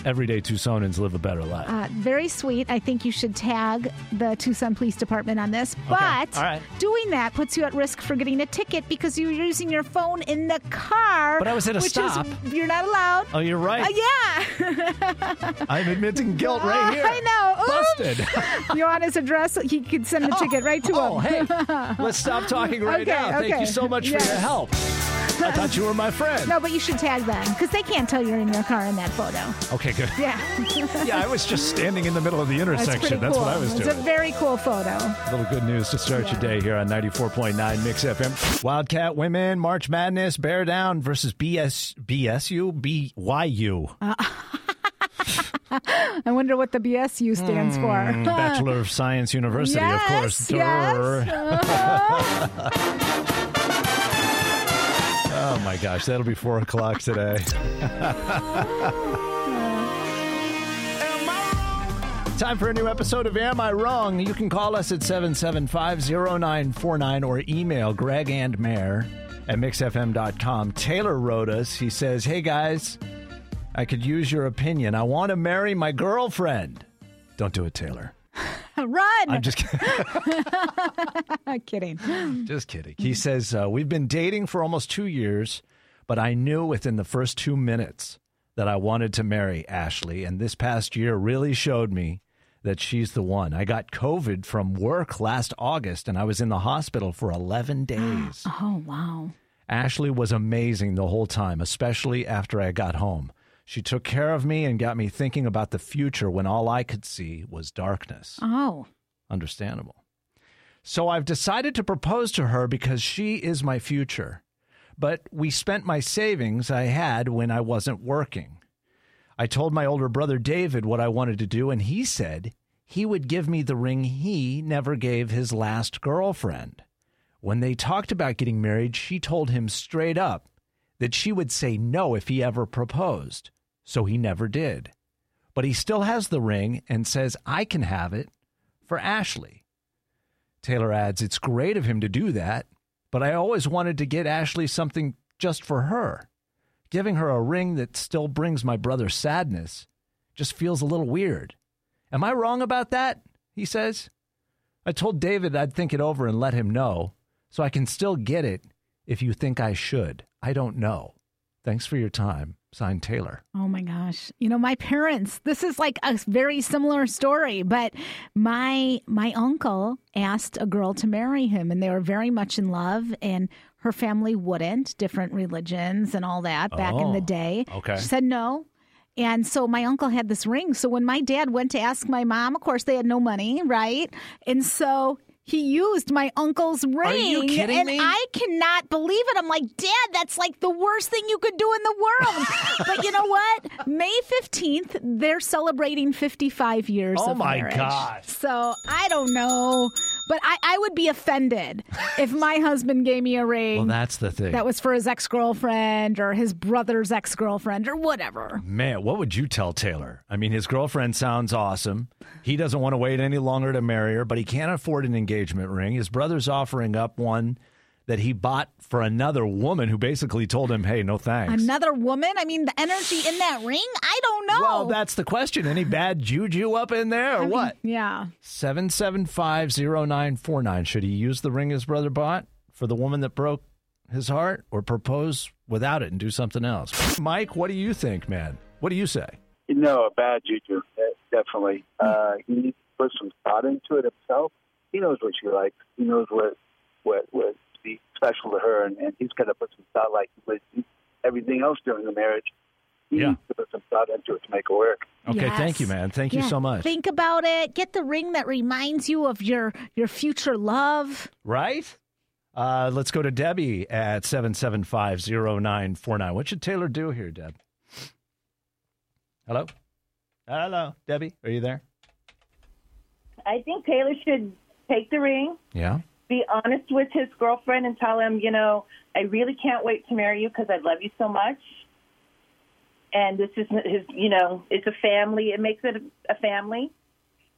Speaker 4: everyday Tucsonans live a better life.
Speaker 5: Uh, very sweet. I think you should tag the Tucson Police Department on this. But
Speaker 4: All right.
Speaker 5: doing that puts you at risk for getting a ticket because you're using your phone in the car.
Speaker 4: But I was at a
Speaker 5: which
Speaker 4: stop.
Speaker 5: Is, you're not allowed.
Speaker 4: Oh, you're right.
Speaker 5: Uh, yeah.
Speaker 4: I'm admitting guilt right here.
Speaker 5: I know.
Speaker 4: Busted.
Speaker 5: you want his address? He could send the ticket right to
Speaker 4: Oh,
Speaker 5: him.
Speaker 4: hey, let's stop talking right
Speaker 5: Okay,
Speaker 4: now. Thank you so much for your help. I thought you were my friend.
Speaker 5: No, but you should tag them because they can't tell you're in your car in that photo.
Speaker 4: Okay, good.
Speaker 5: Yeah.
Speaker 4: Yeah, I was just standing in the middle of the
Speaker 5: That's
Speaker 4: intersection. That's,
Speaker 5: cool.
Speaker 4: what I was
Speaker 5: It's
Speaker 4: doing.
Speaker 5: It's a very cool photo.
Speaker 4: A little good news to start your day here on 94.9 Mix FM. Wildcat Women, March Madness, Bear Down versus BS, BSU, BYU.
Speaker 5: I wonder what the BSU stands for.
Speaker 4: Mm, Bachelor of Science University, of course.
Speaker 5: Yes.
Speaker 4: Oh my gosh, that'll be four o'clock today. Time for a new episode of Am I Wrong? You can call us at 775-0949 or email Greg and Mare at mixfm.com. Taylor wrote us. He says, Hey guys, I could use your opinion. I want to marry my girlfriend. Don't do it, Taylor.
Speaker 5: Run.
Speaker 4: I'm just kidding.
Speaker 5: kidding.
Speaker 4: Just kidding. He says, uh, We've been dating for almost two years, but I knew within the first two minutes that I wanted to marry Ashley. And this past year really showed me that she's the one. I got COVID from work last August and I was in the hospital for 11 days.
Speaker 5: Oh, wow.
Speaker 4: Ashley was amazing the whole time, especially after I got home. She took care of me and got me thinking about the future when all I could see was darkness.
Speaker 5: Oh.
Speaker 4: Understandable. So I've decided to propose to her because she is my future. But we spent my savings I had when I wasn't working. I told my older brother David what I wanted to do, and he said he would give me the ring he never gave his last girlfriend. When they talked about getting married, she told him straight up that she would say no if he ever proposed. So he never did. But he still has the ring and says I can have it for Ashley. Taylor adds, It's great of him to do that, but I always wanted to get Ashley something just for her. Giving her a ring that still brings my brother sadness just feels a little weird. Am I wrong about that? He says. I told David I'd think it over and let him know, so I can still get it if you think I should. I don't know. Thanks for your time. Signed Taylor.
Speaker 5: Oh my gosh. You know, my parents, this is like a very similar story, but my my uncle asked a girl to marry him and they were very much in love and her family wouldn't, different religions and all that back in the
Speaker 4: Oh,
Speaker 5: day.
Speaker 4: okay.
Speaker 5: She said no. And so my uncle had this ring. So when my dad went to ask my mom, of course they had no money, right? And so he used my uncle's ring.
Speaker 4: Are you kidding
Speaker 5: and
Speaker 4: me?
Speaker 5: I cannot believe it. I'm like, Dad, that's like the worst thing you could do in the world. but you know what? May 15th, they're celebrating 55 years
Speaker 4: Oh
Speaker 5: of
Speaker 4: my
Speaker 5: marriage.
Speaker 4: gosh.
Speaker 5: So I don't know. But I, I would be offended if my husband gave me a ring
Speaker 4: Well, that's the thing.
Speaker 5: that was for his ex girlfriend or his brother's ex girlfriend or whatever.
Speaker 4: Man, what would you tell Taylor? I mean, his girlfriend sounds awesome. He doesn't want to wait any longer to marry her, but he can't afford an engagement ring. His brother's offering up one that he bought for another woman who basically told him, hey, no thanks.
Speaker 5: Another woman? I mean, the energy in that ring? I don't know.
Speaker 4: Well, that's the question. Any bad juju up in there or
Speaker 5: I mean,
Speaker 4: what?
Speaker 5: Yeah.
Speaker 4: 7750949. Should he use the ring his brother bought for the woman that broke his heart or propose without it and do something else? Mike, what do you think, man? What do you say?
Speaker 15: No, a bad juju, eh, definitely. Uh, he needs to put some thought into it himself. He knows what she likes. He knows what what would be special to her, and, and he's got to put some thought, like he would everything else during the marriage. He
Speaker 4: Yeah.
Speaker 15: needs to put some thought into it to make it work.
Speaker 4: Okay,
Speaker 5: Yes.
Speaker 4: thank you, man. Thank you so much.
Speaker 5: Think about it. Get the ring that reminds you of your your future love.
Speaker 4: right? Uh, let's go to Debbie at 7750949. What should Taylor do here, Deb? Hello? Hello, Debbie. Are you there?
Speaker 16: I think Taylor should take the ring,
Speaker 4: Yeah.
Speaker 16: Be honest with his girlfriend, and tell him, you know, I really can't wait to marry you because I love you so much. And this is his, you know, it's a family. It makes it a, a family.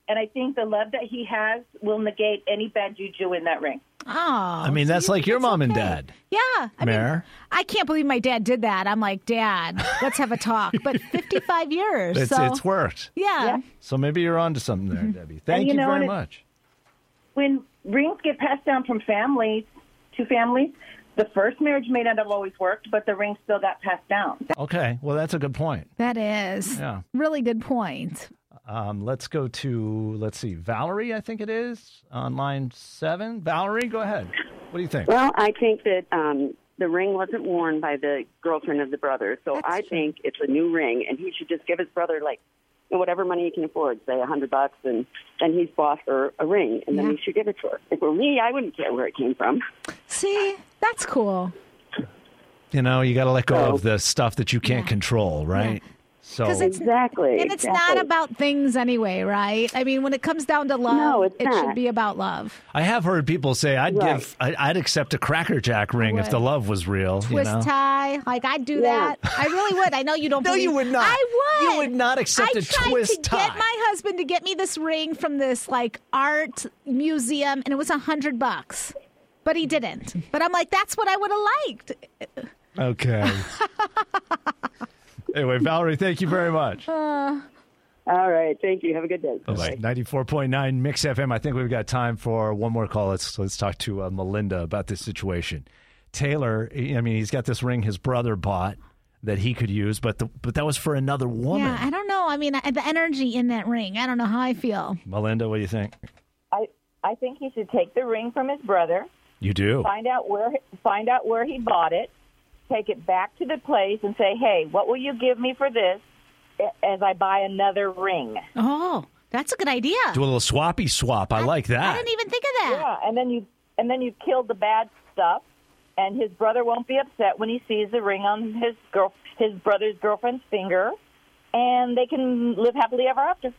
Speaker 16: and I think the love that he has will negate any bad juju in that ring.
Speaker 5: Oh,
Speaker 4: I mean, that's like your mom and dad.
Speaker 5: yeah. I mean, I can't believe my dad did that. I'm like, Dad, let's have a talk. But 55 years.
Speaker 4: It's,
Speaker 5: so,
Speaker 4: it's worked.
Speaker 5: Yeah.
Speaker 4: So maybe you're on to something there, mm-hmm. Debbie. Thank
Speaker 16: you
Speaker 4: you,
Speaker 16: know,
Speaker 4: very much.
Speaker 16: When rings get passed down from families to families, the first marriage may not have always worked, but the ring still got passed down.
Speaker 4: Okay. Well, that's a good point.
Speaker 5: That is.
Speaker 4: Yeah.
Speaker 5: Really good point.
Speaker 4: Um, let's go to, let's see, Valerie, I think it is, on line seven. Valerie, go ahead. What do you think?
Speaker 17: Well, I think that um, the ring wasn't worn by the girlfriend of the brother, so I think it's a new ring, and he should just give his brother like you know, whatever money he can afford, say a hundred bucks, and then he's bought her a ring, and then he should give it to her. If it were me, I wouldn't care where it came from.
Speaker 5: See, that's cool.
Speaker 4: You know, you got to let go
Speaker 17: So-
Speaker 4: of the stuff that you can't control, right? So,
Speaker 5: Because it's
Speaker 17: exactly,
Speaker 5: and it's not about things anyway, right? I mean, when it comes down to love,
Speaker 17: No, it's
Speaker 5: it
Speaker 17: not.
Speaker 5: should be about love.
Speaker 4: I have heard people say I'd
Speaker 17: Right.
Speaker 4: give, I, I'd accept a Cracker Jack ring if the love was real. you
Speaker 5: Twist
Speaker 4: know?
Speaker 5: tie, like I'd do
Speaker 17: Yeah.
Speaker 5: that. I really would. I know you don't.
Speaker 4: No,
Speaker 5: believe-
Speaker 4: you would not.
Speaker 5: I would.
Speaker 4: You would not accept
Speaker 5: I
Speaker 4: a
Speaker 5: tried
Speaker 4: twist
Speaker 5: to
Speaker 4: tie.
Speaker 5: get my husband to get me this ring from this like art museum, and it was a hundred bucks, but he didn't. But I'm like, that's what I would have liked.
Speaker 4: Okay. anyway, Valerie, thank you very much.
Speaker 5: Uh,
Speaker 17: All right, thank you. Have a good day.
Speaker 4: Bye-bye. 94.9 Mix FM. I think we've got time for one more call. Let's let's talk to uh, Melinda about this situation. Taylor, I mean, he's got this ring his brother bought that he could use, but the, but that was for another woman.
Speaker 5: yeah, I don't know. I mean, the energy in that ring. I don't know how I feel.
Speaker 4: Melinda, what do you think?
Speaker 16: I I think he should take the ring from his brother,
Speaker 4: You do.
Speaker 16: find out where find out where he bought it, take it back to the place, and say, "Hey, what will you give me for this as I buy another ring?"
Speaker 5: Oh, that's a good idea.
Speaker 4: Do a little swappy swap. I, like that.
Speaker 5: I didn't even think of that.
Speaker 16: Yeah, and then you and then you killed the bad stuff, and his brother won't be upset when he sees the ring on his girl his brother's girlfriend's finger, and they can live happily ever after.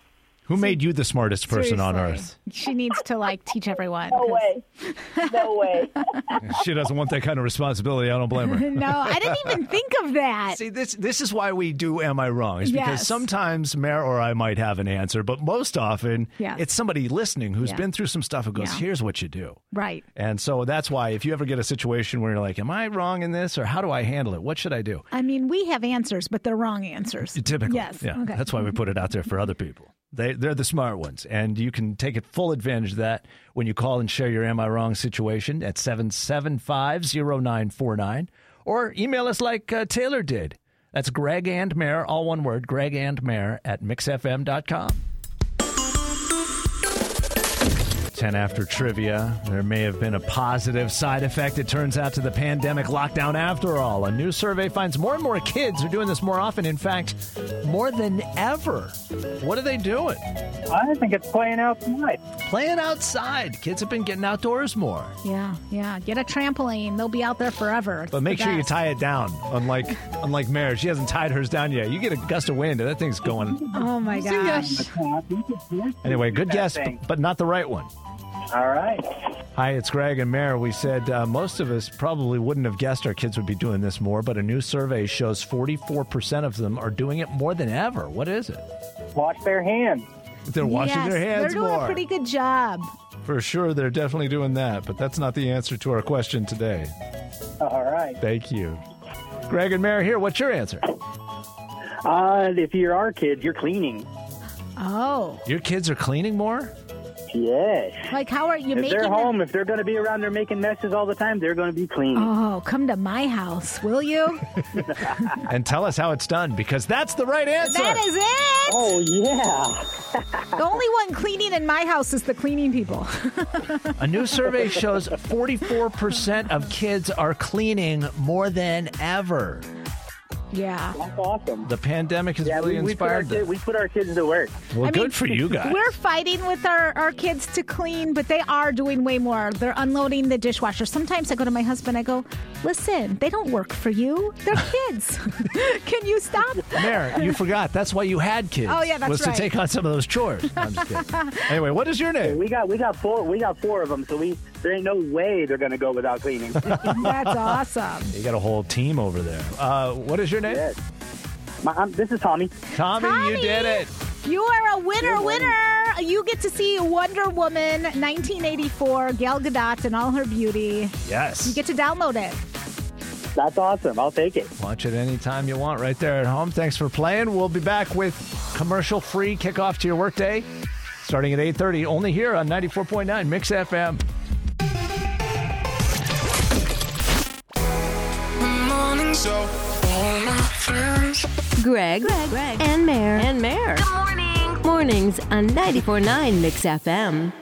Speaker 4: Who made you the smartest person on earth?
Speaker 5: She needs to like teach everyone.
Speaker 16: No
Speaker 5: 'cause-
Speaker 16: way, no way.
Speaker 4: she doesn't want that kind of responsibility. I don't blame her.
Speaker 5: no, I didn't even think of that.
Speaker 4: See, this this is why we do Am I Wrong? Is because
Speaker 5: Yes.
Speaker 4: sometimes Mare or I might have an answer, but most often
Speaker 5: Yes.
Speaker 4: it's somebody listening who's
Speaker 5: Yeah.
Speaker 4: been through some stuff who goes,
Speaker 5: Yeah.
Speaker 4: "Here's what you do."
Speaker 5: Right.
Speaker 4: And so that's why if you ever get a situation where you're like, "Am I wrong in this, or how do I handle it? What should I do?"
Speaker 5: I mean, we have answers, but they're wrong answers.
Speaker 4: Typical.
Speaker 5: Yes.
Speaker 4: Yeah.
Speaker 5: Okay.
Speaker 4: That's why we put it out there for other people. They they're the smart ones, and you can take full advantage of that when you call and share your "Am I Wrong" situation at seven seven five zero nine four nine, or email us like uh, Taylor did. That's Greg and Mare, all one word, Greg and Mare at mixfm.com. 10 after trivia. There may have been a positive side effect, it turns out, to the pandemic lockdown after all. A new survey finds more and more kids are doing this more often. In fact, more than ever. What are they doing?
Speaker 15: I think it's playing outside.
Speaker 4: Playing outside. Kids have been getting outdoors more.
Speaker 5: Yeah, yeah. Get a trampoline. They'll be out there forever. It's
Speaker 4: But make
Speaker 5: the
Speaker 4: sure you tie it down. Unlike unlike Mare, she hasn't tied hers down yet. You get a gust of wind and that thing's going.
Speaker 5: Oh my gosh.
Speaker 4: Anyway, good guess, but, but not the right one.
Speaker 15: All right.
Speaker 4: Hi, it's Greg and Mare. We said uh, most of us probably wouldn't have guessed our kids would be doing this more, but a new survey shows 44% of them are doing it more than ever. What is it?
Speaker 15: Wash their hands.
Speaker 4: They're washing
Speaker 5: Yes,
Speaker 4: their hands
Speaker 5: They're doing
Speaker 4: more.
Speaker 5: a pretty good job.
Speaker 4: For sure, they're definitely doing that, but that's not the answer to our question today.
Speaker 15: All right.
Speaker 4: Thank you. Greg and Mare here. What's your answer?
Speaker 15: Uh, if you're our kids, you're cleaning.
Speaker 5: Oh,
Speaker 4: Your kids are cleaning more?
Speaker 15: Yes.
Speaker 5: like how are you
Speaker 15: if
Speaker 5: making?
Speaker 15: they're
Speaker 5: them-
Speaker 15: home, if they're going to be around there making messes all the time, they're going to be clean.
Speaker 5: Oh, come to my house, will you?
Speaker 4: And tell us how it's done because that's the right answer.
Speaker 5: that is it.
Speaker 15: Oh, yeah.
Speaker 5: The only one cleaning in my house is the cleaning people.
Speaker 4: A new survey shows 44% of kids are cleaning more than ever.
Speaker 5: Yeah.
Speaker 15: That's awesome.
Speaker 4: The pandemic has
Speaker 15: Yeah,
Speaker 4: really
Speaker 15: we, we, put our
Speaker 4: inspired
Speaker 15: kid,
Speaker 4: them.
Speaker 15: we put our kids to work.
Speaker 4: Well,
Speaker 5: I
Speaker 4: good
Speaker 5: mean,
Speaker 4: for you guys.
Speaker 5: We're fighting with our, our kids to clean, but they are doing way more. They're unloading the dishwasher. Sometimes I go to my husband, I go, listen, they don't work for you. They're kids. Can you stop?
Speaker 4: Mare, you forgot. That's why you had kids.
Speaker 5: Oh, yeah, that's
Speaker 4: was
Speaker 5: right.
Speaker 4: to take on some of those chores. No, I'm just kidding. anyway, what is your name?
Speaker 15: We got we got four we got four of them, so we there ain't no way they're going to go without cleaning.
Speaker 5: That's awesome.
Speaker 4: You got a whole team over there. Uh, what is your name?
Speaker 15: Yes. My, I'm, this is Tommy.
Speaker 4: Tommy, you did it.
Speaker 5: You are a winner, winner you get to see Wonder Woman 1984, Gal Gadot and all her beauty.
Speaker 4: Yes.
Speaker 5: You get to download it.
Speaker 12: That's awesome. I'll take it.
Speaker 4: Watch it anytime you want right there at home. Thanks for playing. We'll be back with commercial free kickoff to your workday starting at 8.30 only here on 94.9 Mix FM.
Speaker 10: Morning show. All my friends.
Speaker 1: Greg, Greg, and Mare. And Mare. Good morning. Mornings on 94.9 Mix FM.